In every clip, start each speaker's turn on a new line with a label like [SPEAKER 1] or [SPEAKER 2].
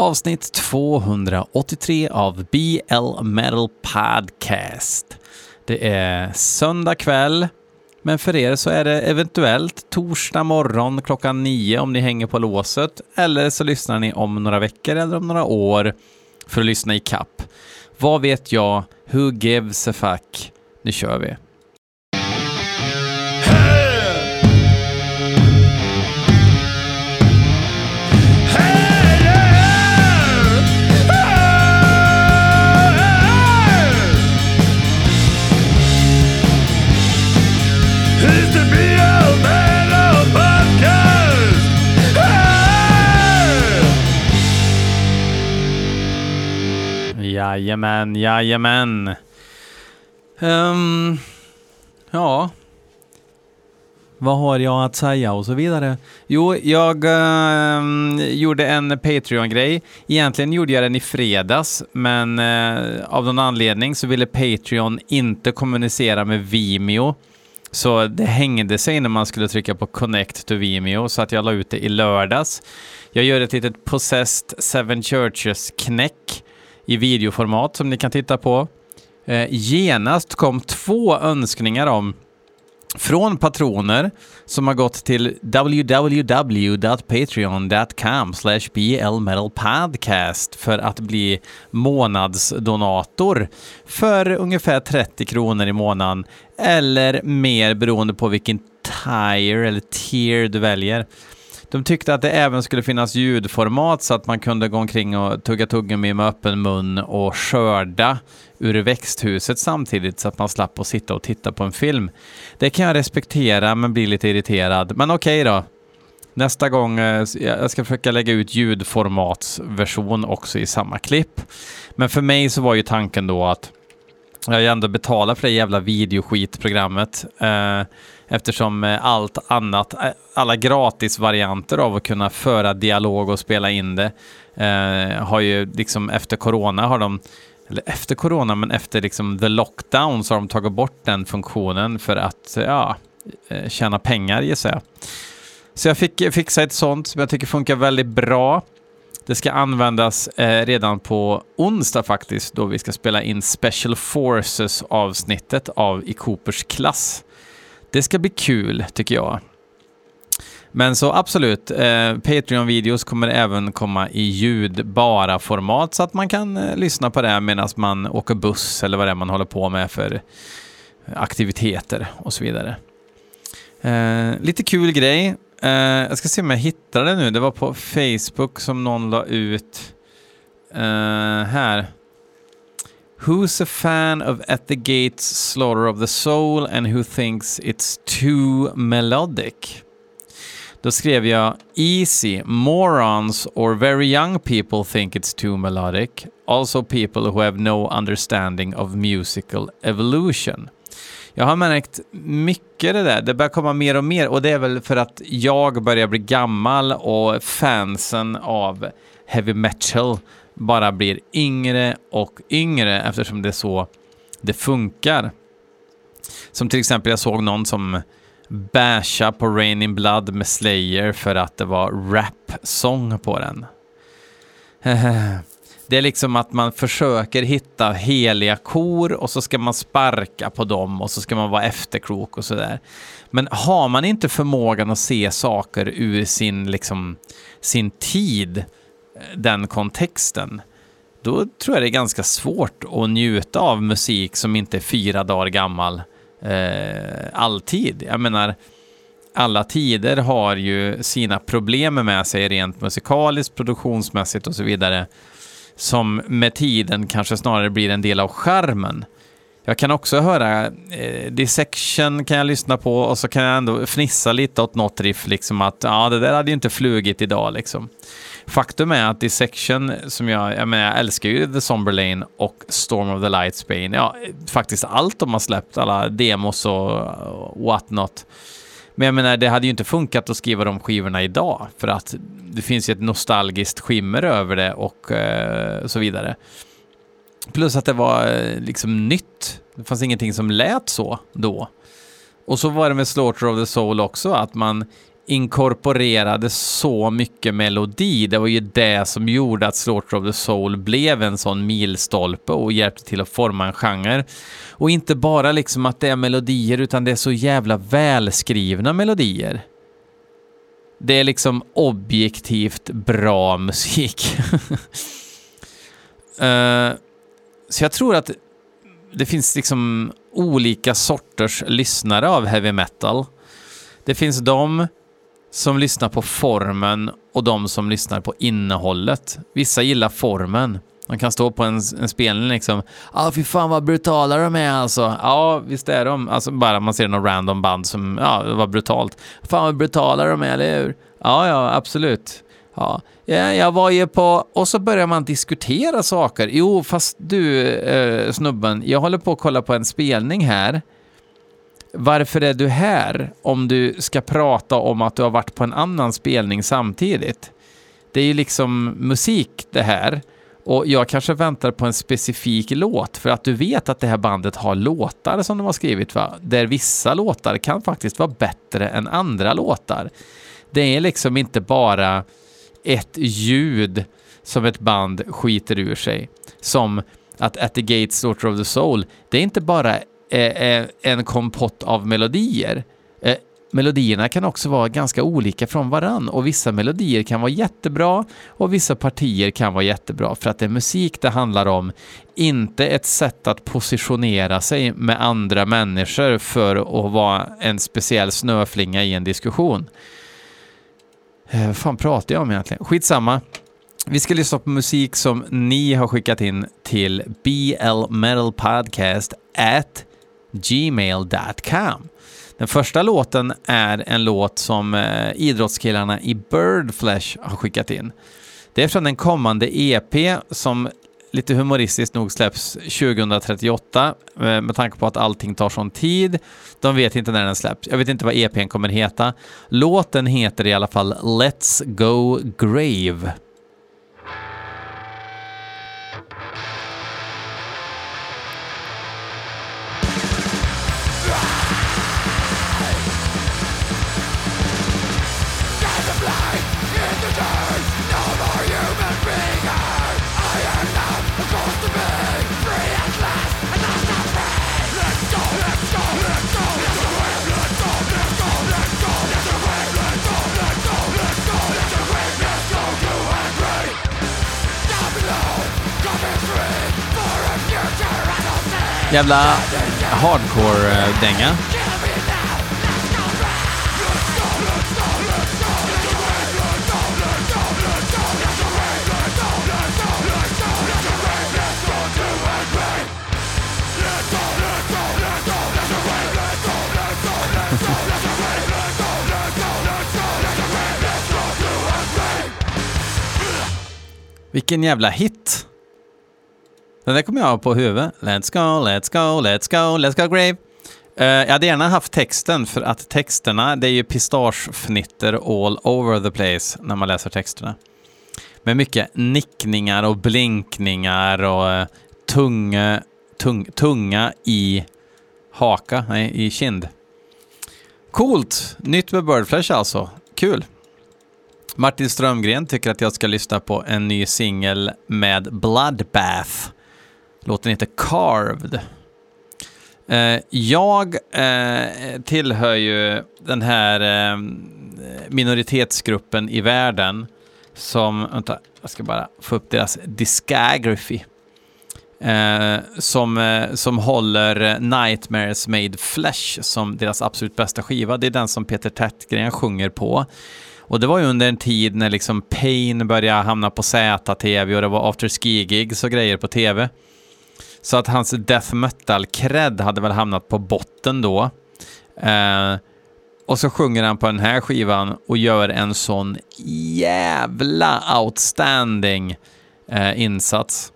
[SPEAKER 1] Avsnitt 283 av BL Metal Podcast. Det är söndag kväll, men för er så är det eventuellt torsdag morgon klockan nio om ni hänger på låset, eller så lyssnar ni om några veckor eller om några år för att lyssna i kapp. Vad vet jag? Who gives a fuck? Nu kör vi. Jajamän, jajamän. Um, ja. Vad har jag att säga och så vidare? Jo, jag ehm, gjorde en Patreon-grej. Egentligen gjorde jag den i fredags, men uh, av någon anledning så ville Patreon inte kommunicera med Vimeo. Så det hängde sig när man skulle trycka på Connect to Vimeo, så att jag la ut det i lördags. Jag gör ett litet Possessed Seven Churches-knäck i videoformat som ni kan titta på. Eh, genast kom två önskningar om från patroner som har gått till www.patreon.com blmetalpodcast för att bli månadsdonator för ungefär 30 kronor i månaden eller mer beroende på vilken tier eller tier du väljer. De tyckte att det även skulle finnas ljudformat så att man kunde gå omkring och tugga tuggummi med öppen mun och skörda ur växthuset samtidigt så att man slapp att sitta och titta på en film. Det kan jag respektera men blir lite irriterad. Men okej då. Nästa gång, eh, jag ska försöka lägga ut ljudformatsversion också i samma klipp. Men för mig så var ju tanken då att jag ändå betalar för det jävla videoskitprogrammet. Eh, eftersom eh, allt annat, eh, alla gratisvarianter av att kunna föra dialog och spela in det, eh, har ju liksom efter corona har de, eller efter corona, men efter liksom the lockdown så har de tagit bort den funktionen för att, ja, eh, tjäna pengar gissar jag. Så jag fick fixa ett sånt som jag tycker funkar väldigt bra. Det ska användas eh, redan på onsdag faktiskt, då vi ska spela in Special Forces avsnittet av I Coopers klass. Det ska bli kul, tycker jag. Men så absolut, eh, Patreon-videos kommer även komma i ljudbara format så att man kan eh, lyssna på det medan man åker buss eller vad det är man håller på med för aktiviteter och så vidare. Eh, lite kul grej. Eh, jag ska se om jag hittar det nu. Det var på Facebook som någon la ut eh, här. Who's a fan of At the Gates Slaughter of the Soul and who thinks it's too melodic? Då skrev jag Easy, morons or very young people think it's too melodic. Also people who have no understanding of musical evolution. Jag har märkt mycket det där. Det börjar komma mer och mer och det är väl för att jag börjar bli gammal och fansen av heavy metal bara blir yngre och yngre eftersom det är så det funkar. Som till exempel jag såg någon som basha på Rain in Blood med Slayer för att det var rap-sång på den. Det är liksom att man försöker hitta heliga kor och så ska man sparka på dem och så ska man vara efterklok och sådär. Men har man inte förmågan att se saker ur sin, liksom, sin tid, den kontexten, då tror jag det är ganska svårt att njuta av musik som inte är fyra dagar gammal eh, alltid. Jag menar, alla tider har ju sina problem med sig rent musikaliskt, produktionsmässigt och så vidare som med tiden kanske snarare blir en del av skärmen. Jag kan också höra eh, Dissection kan jag lyssna på och så kan jag ändå fnissa lite åt något riff, liksom att ja, det där hade ju inte flugit idag liksom. Faktum är att Dissection, som jag, jag menar, jag älskar ju The Somber Lane och Storm of the Light Spain, ja, faktiskt allt de har släppt, alla demos och what not. Men jag menar, det hade ju inte funkat att skriva de skivorna idag, för att det finns ju ett nostalgiskt skimmer över det och eh, så vidare. Plus att det var eh, liksom nytt. Det fanns ingenting som lät så då. Och så var det med Slaughter of the Soul också, att man inkorporerade så mycket melodi. Det var ju det som gjorde att Slaughter of the Soul blev en sån milstolpe och hjälpte till att forma en genre. Och inte bara liksom att det är melodier, utan det är så jävla välskrivna melodier. Det är liksom objektivt bra musik. uh, så jag tror att det finns liksom olika sorters lyssnare av heavy metal. Det finns de som lyssnar på formen och de som lyssnar på innehållet. Vissa gillar formen. De kan stå på en, en spelning liksom. Ja, ah, fy fan vad brutala de är alltså. Ja, visst är de. Alltså bara man ser någon random band som, ja, det var brutalt. Fan vad brutala de är, eller hur? Ja, ja, absolut. Ja, jag var ju på... Och så börjar man diskutera saker. Jo, fast du, eh, snubben, jag håller på att kolla på en spelning här. Varför är du här om du ska prata om att du har varit på en annan spelning samtidigt? Det är ju liksom musik det här. Och jag kanske väntar på en specifik låt för att du vet att det här bandet har låtar som de har skrivit, va? Där vissa låtar kan faktiskt vara bättre än andra låtar. Det är liksom inte bara ett ljud som ett band skiter ur sig. Som att At the Gates, Daughter of the Soul, det är inte bara Eh, eh, en kompott av melodier. Eh, melodierna kan också vara ganska olika från varann och vissa melodier kan vara jättebra och vissa partier kan vara jättebra för att det är musik det handlar om, inte ett sätt att positionera sig med andra människor för att vara en speciell snöflinga i en diskussion. Vad fan pratar jag om egentligen? Skitsamma. Vi ska lyssna på musik som ni har skickat in till blmetalpodcast at gmail.com. Den första låten är en låt som eh, idrottskillarna i Birdflesh har skickat in. Det är från en kommande EP som lite humoristiskt nog släpps 2038 eh, med tanke på att allting tar sån tid. De vet inte när den släpps. Jag vet inte vad EPn kommer heta. Låten heter i alla fall Let's Go Grave. Jävla hardcore-dänga. Eh, Vilken jävla hit! Den där kommer jag ha på huvudet. Let's go, let's go, let's go, let's go grave. Uh, jag hade gärna haft texten för att texterna, det är ju pistagefnitter all over the place när man läser texterna. Med mycket nickningar och blinkningar och uh, tunga, tung, tunga i haka, nej, i kind. Coolt! Nytt med Birdflesh alltså. Kul! Martin Strömgren tycker att jag ska lyssna på en ny singel med Bloodbath Låten heter Carved. Eh, jag eh, tillhör ju den här eh, minoritetsgruppen i världen som, vänta, jag ska bara få upp deras discography. Eh, som, eh, som håller Nightmares Made Flesh som deras absolut bästa skiva. Det är den som Peter Tättgren sjunger på. Och det var ju under en tid när liksom Pain började hamna på ZTV och det var after ski gigs och grejer på TV. Så att hans death metal-cred hade väl hamnat på botten då. Eh, och så sjunger han på den här skivan och gör en sån jävla outstanding eh, insats.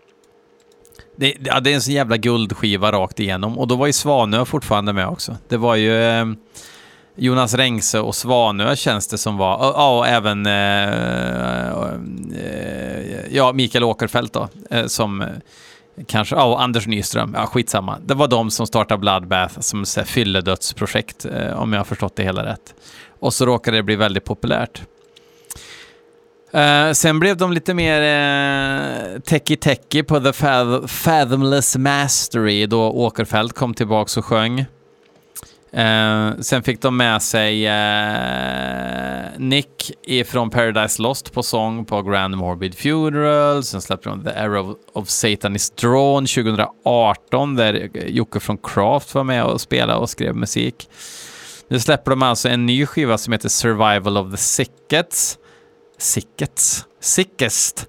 [SPEAKER 1] Det, ja, det är en sån jävla guldskiva rakt igenom och då var ju Svanö fortfarande med också. Det var ju eh, Jonas Rengse och Svanö känns det som var, ja och även eh, eh, ja, Mikael Åkerfeldt då, eh, som eh, Kanske, ja, och Anders Nyström, ja skitsamma. Det var de som startade Bloodbath som så här fylledödsprojekt, eh, om jag har förstått det hela rätt. Och så råkade det bli väldigt populärt. Eh, sen blev de lite mer uh, techie-techie på The Fath- Fathomless Mastery då Åkerfeldt kom tillbaks och sjöng. Eh, sen fick de med sig eh, Nick ifrån Paradise Lost på sång på Grand Morbid Funeral. Sen släppte de The Arrow of Satan is Drawn 2018 där Jocke från Craft var med och spelade och skrev musik. Nu släpper de alltså en ny skiva som heter Survival of the Sickets. Sickets? Sickest.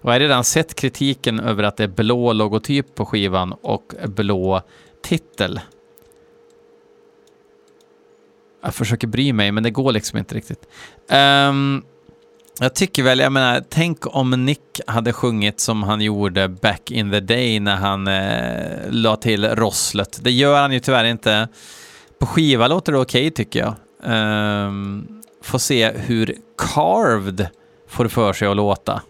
[SPEAKER 1] Och jag har redan sett kritiken över att det är blå logotyp på skivan och blå titel. Jag försöker bry mig, men det går liksom inte riktigt. Um, jag tycker väl, jag menar, tänk om Nick hade sjungit som han gjorde back in the day när han eh, la till rosslet. Det gör han ju tyvärr inte. På skiva låter det okej tycker jag. Um, får se hur Carved får för sig att låta.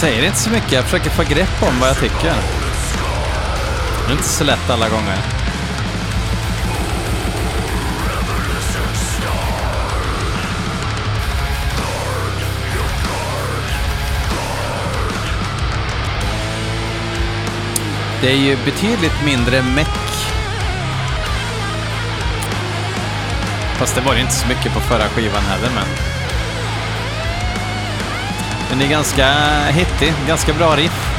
[SPEAKER 1] Säger inte så mycket, jag försöker få grepp om vad jag tycker. Det är inte så lätt alla gånger. Det är ju betydligt mindre meck. Fast det var det inte så mycket på förra skivan heller, men... Den är ganska hittig, ganska bra riff.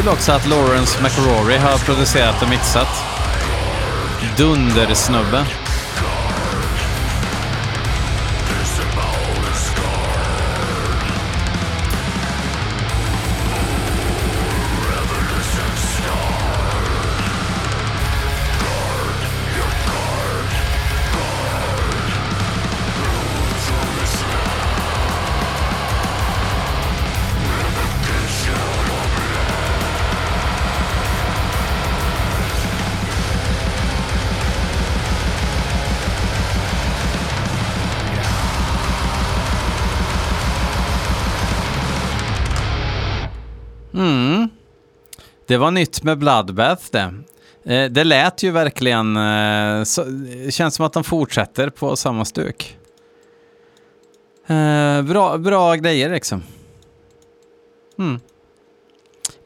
[SPEAKER 1] Kul också att Lawrence McRory har producerat och mixat. Dundersnubbe. Det var nytt med Bloodbath det. Eh, det lät ju verkligen... Eh, så, det känns som att de fortsätter på samma stuk. Eh, bra, bra grejer liksom. Mm.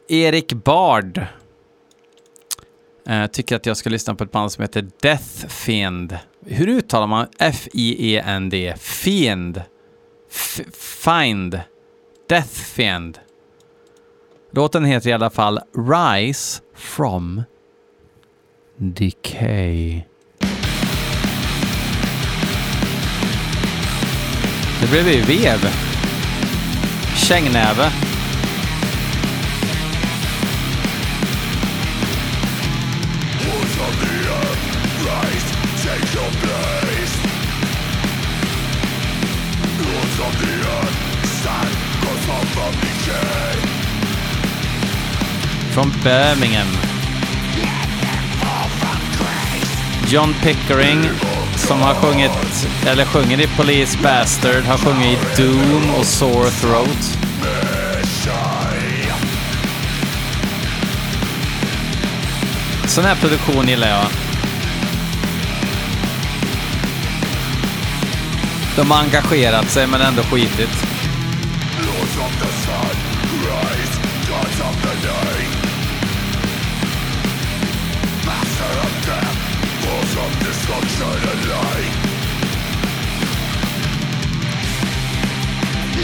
[SPEAKER 1] Erik Bard. Tycker att jag ska lyssna på ett band som heter Death Fiend. Hur uttalar man F-I-E-N-D? Fiend. F- Find. Death Fiend. Låten heter i alla fall Rise from Decay. Det blev ju vev. Kängnäve. Från Birmingham. John Pickering, som har sjungit, eller sjunger i Police Bastard, har sjungit i Doom och Sore Throat. Sån här produktion gillar jag. De har engagerat sig men ändå skitit.
[SPEAKER 2] death, of destruction and.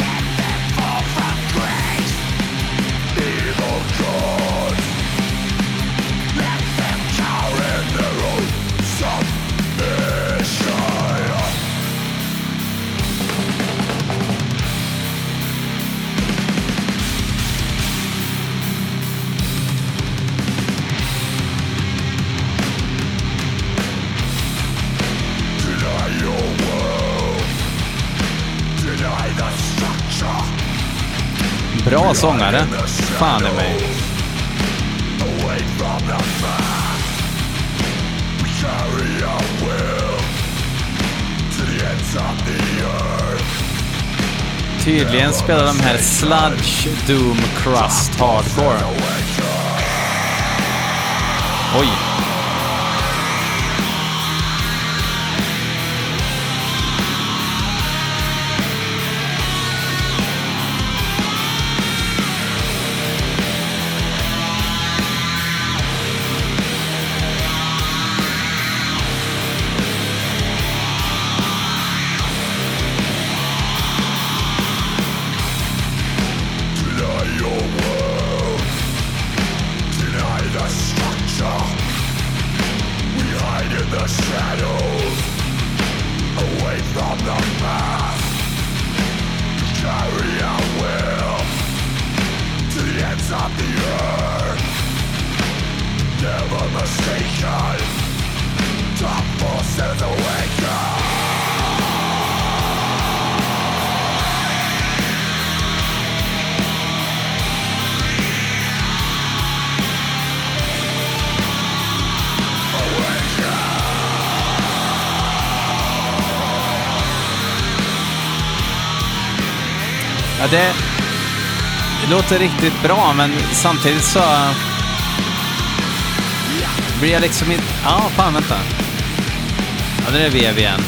[SPEAKER 2] Let them fall from grace. Evil gods. Let them cower in their own self.
[SPEAKER 1] Bra sångare. Fan i mig. Tydligen spelar de här Sludge Doom Crust Hardcore. Oj. Ja, det, det låter riktigt bra, men samtidigt så blir jag liksom inte... Ja, fan vänta. Ja, det är vev igen.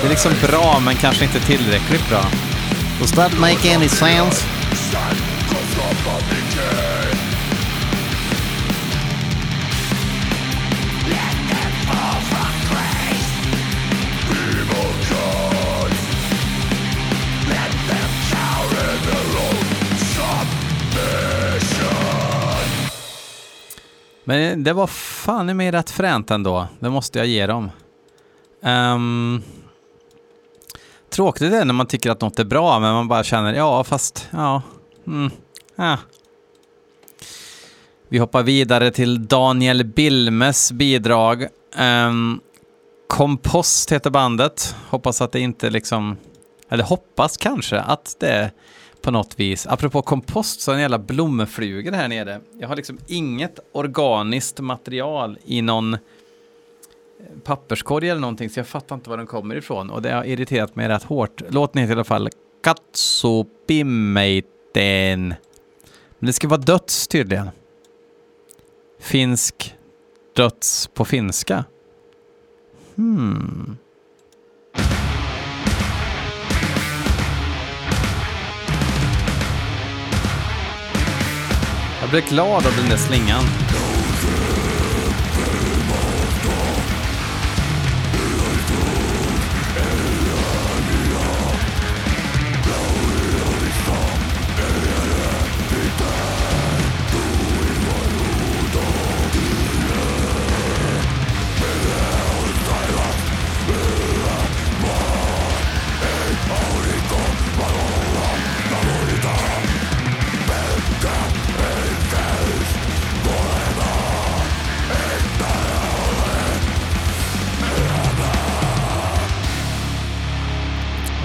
[SPEAKER 1] Det är liksom bra, men kanske inte tillräckligt bra. Does that make any sense? Men det var fan i mig rätt fränt ändå. Det måste jag ge dem. Um, tråkigt är det när man tycker att något är bra, men man bara känner ja, fast ja. Mm, ja. Vi hoppar vidare till Daniel Bilmes bidrag. Um, Kompost heter bandet. Hoppas att det inte liksom... Eller hoppas kanske att det på något vis. Apropå kompost så har jag en jävla blomflugor här nere. Jag har liksom inget organiskt material i någon eh, papperskorg eller någonting så jag fattar inte var den kommer ifrån och det har irriterat mig rätt hårt. Låten heter i alla fall Katsopimeiten. Men det ska vara döds tydligen. Finsk döds på finska. Hmm. Jag blev glad av den där slingan.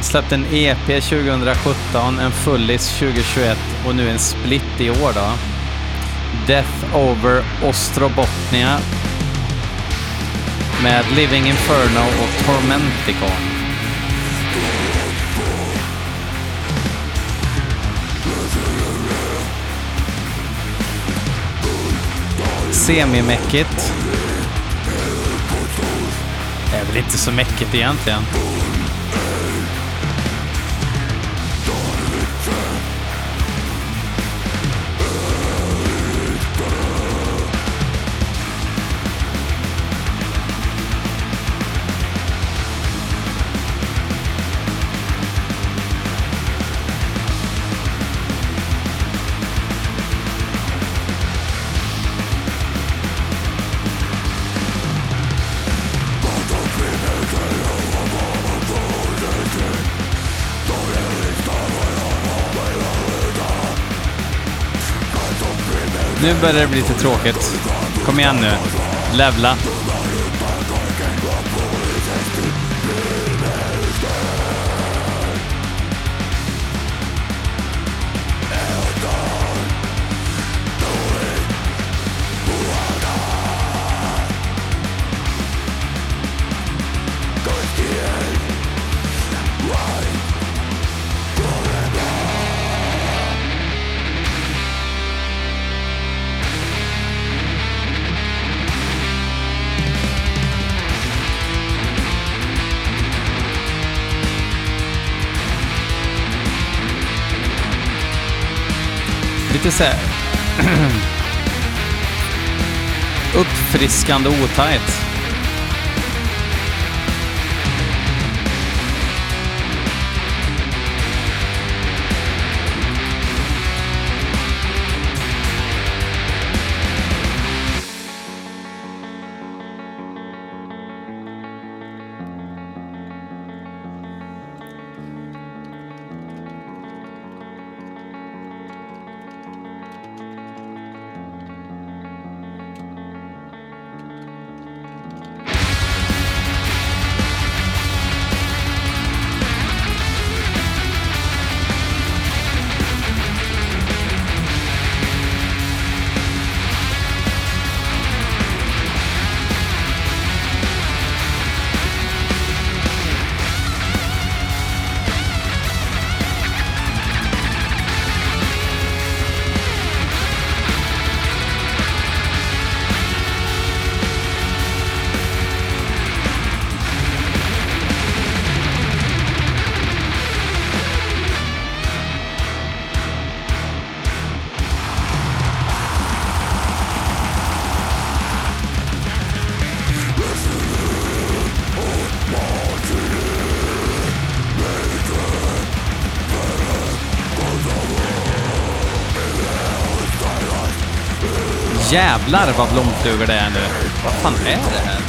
[SPEAKER 1] Släppt släppte en EP 2017, en fullis 2021 och nu en split i år då. Death Over Ostrobotnia med Living Inferno och Tormenticon. Semimäckigt. Det är väl inte så mäckigt egentligen. Börjar det bli lite tråkigt. Kom igen nu. Levla. Lite så här... Uppfriskande otajt. Jävlar vad blomflugor det är nu. Vad fan är det här?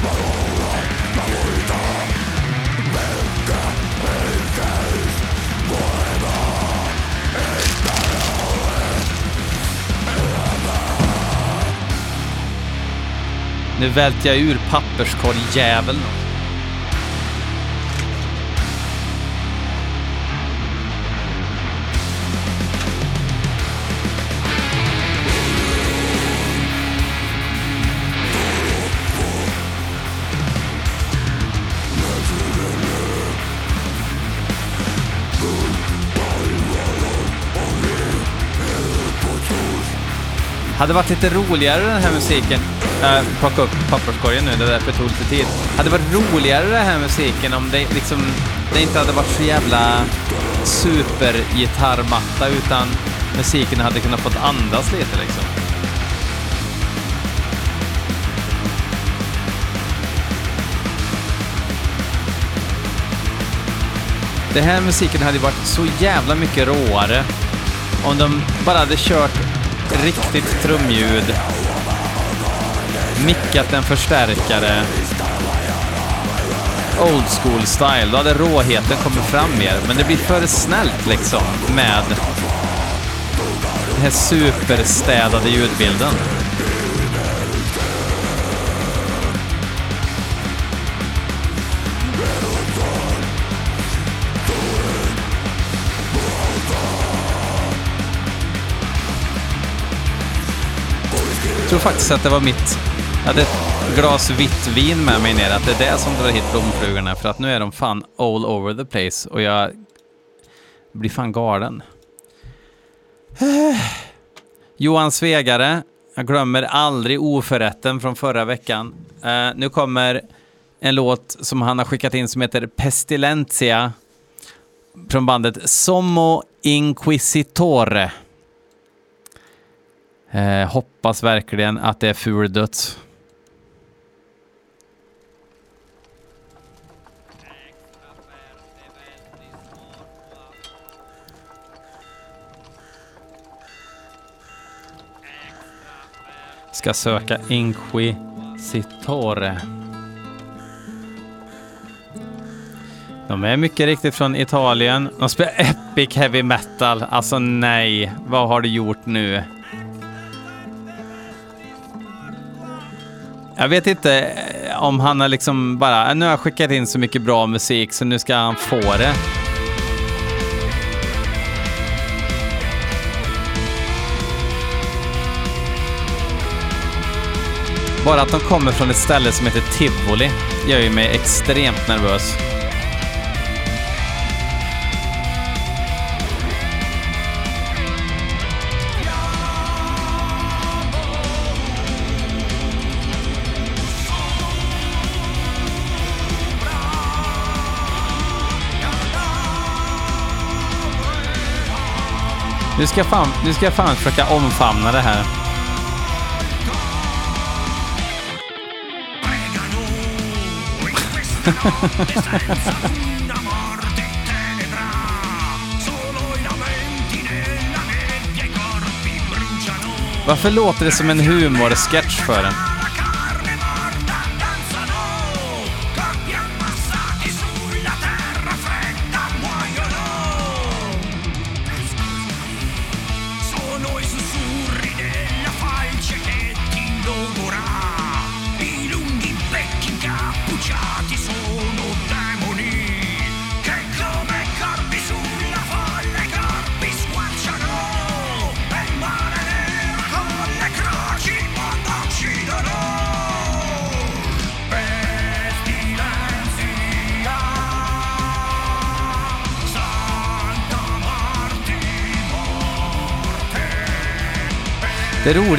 [SPEAKER 1] Nu välter jag ur papperskorgjäveln. Hade varit lite roligare den här musiken. Äh, plocka upp papperskorgen nu, det är därför det tog lite tid. Hade varit roligare den här musiken om det liksom, det inte hade varit så jävla supergitarrmatta utan musiken hade kunnat fått andas lite liksom. Den här musiken hade varit så jävla mycket råare om de bara hade kört riktigt trumljud, mickat en förstärkare, old school style. Då hade råheten kommit fram mer, men det blir för snällt liksom med den här superstädade ljudbilden. Tror faktiskt att det var mitt... Jag hade ett glas vitt vin med mig ner, att det är det som drar hit blomflugorna, för att nu är de fan all over the place och jag blir fan galen. Johan Svegare, jag glömmer aldrig oförrätten från förra veckan. Uh, nu kommer en låt som han har skickat in som heter Pestilentia från bandet Sommo Inquisitore. Eh, hoppas verkligen att det är ful döds. Ska söka Inquisitore. De är mycket riktigt från Italien. De spelar epic heavy metal. Alltså nej, vad har du gjort nu? Jag vet inte eh, om han har liksom bara, nu har jag skickat in så mycket bra musik så nu ska han få det. Bara att de kommer från ett ställe som heter Tivoli gör ju mig extremt nervös. Nu ska jag fan, nu ska jag fan försöka omfamna det här. Varför låter det som en humorsketch för en?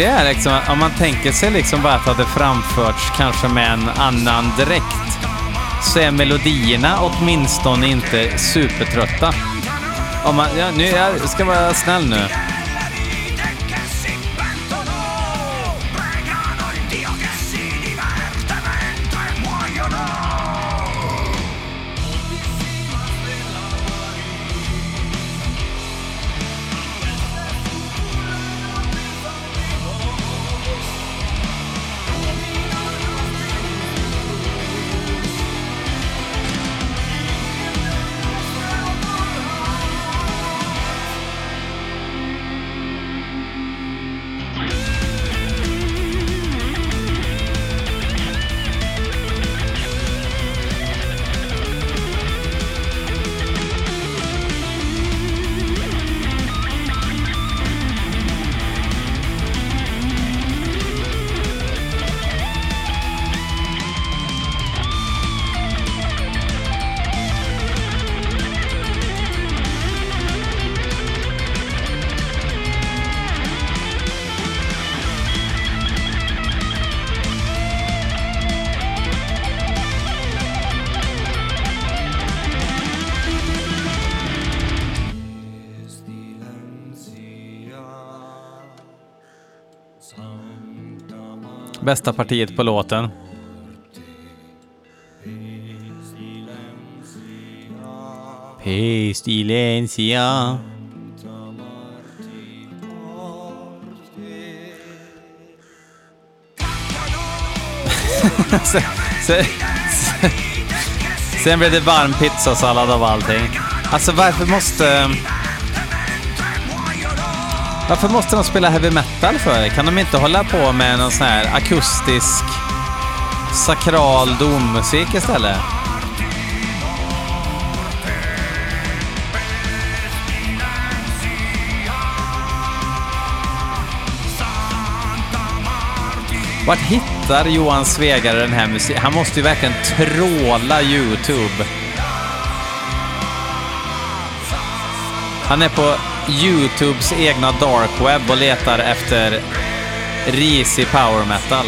[SPEAKER 1] Det är liksom om man tänker sig liksom bara att det hade framförts kanske med en annan dräkt så är melodierna åtminstone inte supertrötta. Om man, ja, nu, jag ska vara snäll nu. Bästa partiet på låten. Pestilencia. sen, sen, sen, sen blev det varm pizzasallad av allting. Alltså varför måste... Varför måste de spela heavy metal för? Kan de inte hålla på med någon sån här akustisk sakral dommusik istället? Vart hittar Johan Svegare den här musiken? Han måste ju verkligen tråla YouTube. Han är på YouTubes egna dark web och letar efter risig power metal.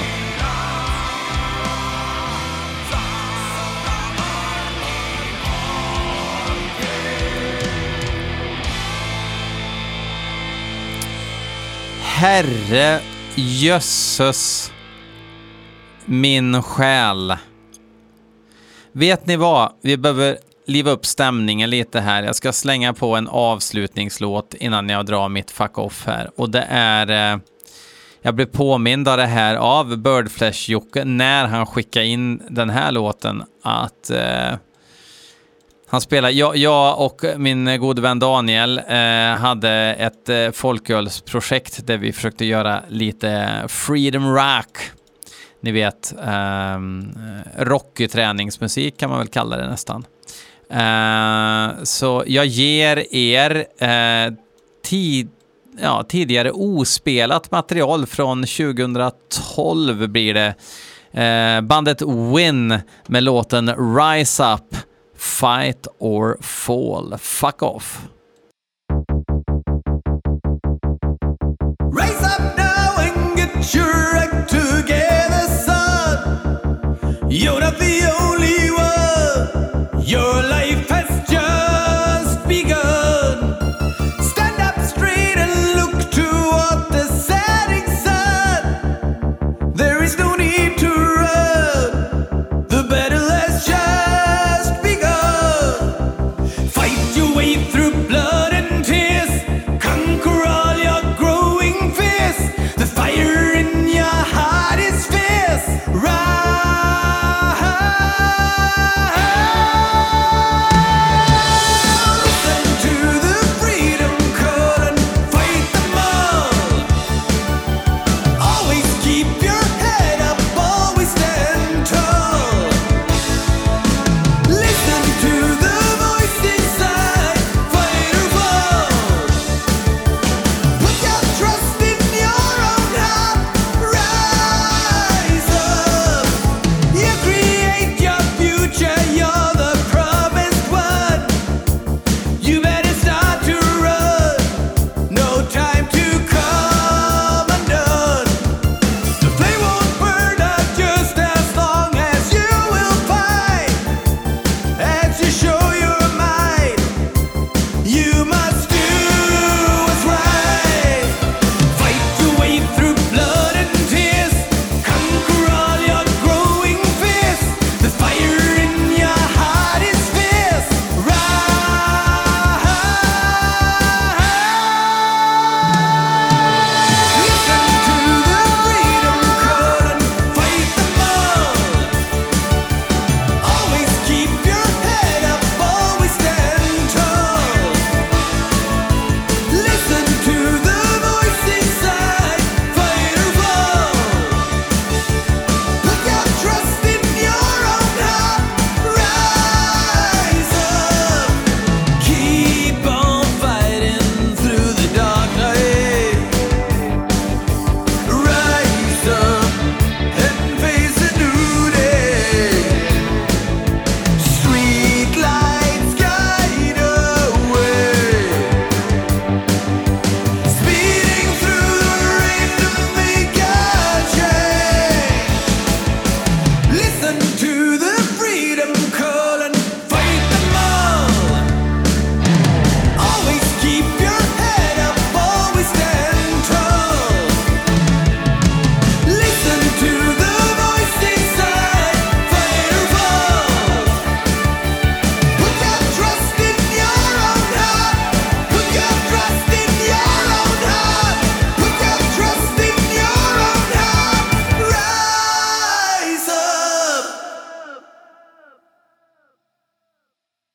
[SPEAKER 1] Herre jösses min själ. Vet ni vad? Vi behöver liva upp stämningen lite här. Jag ska slänga på en avslutningslåt innan jag drar mitt fuck off här. Och det är... Eh, jag blev påmind av det här av Birdflesh-Jocke när han skickade in den här låten att eh, han spelar, jag, jag och min gode vän Daniel eh, hade ett eh, folkölsprojekt där vi försökte göra lite freedom rock. Ni vet, eh, rockig träningsmusik kan man väl kalla det nästan. Eh, så jag ger er uh, tid, ja, tidigare ospelat material från 2012 blir det. Eh, bandet Win med låten Rise Up, Fight or Fall. Fuck off.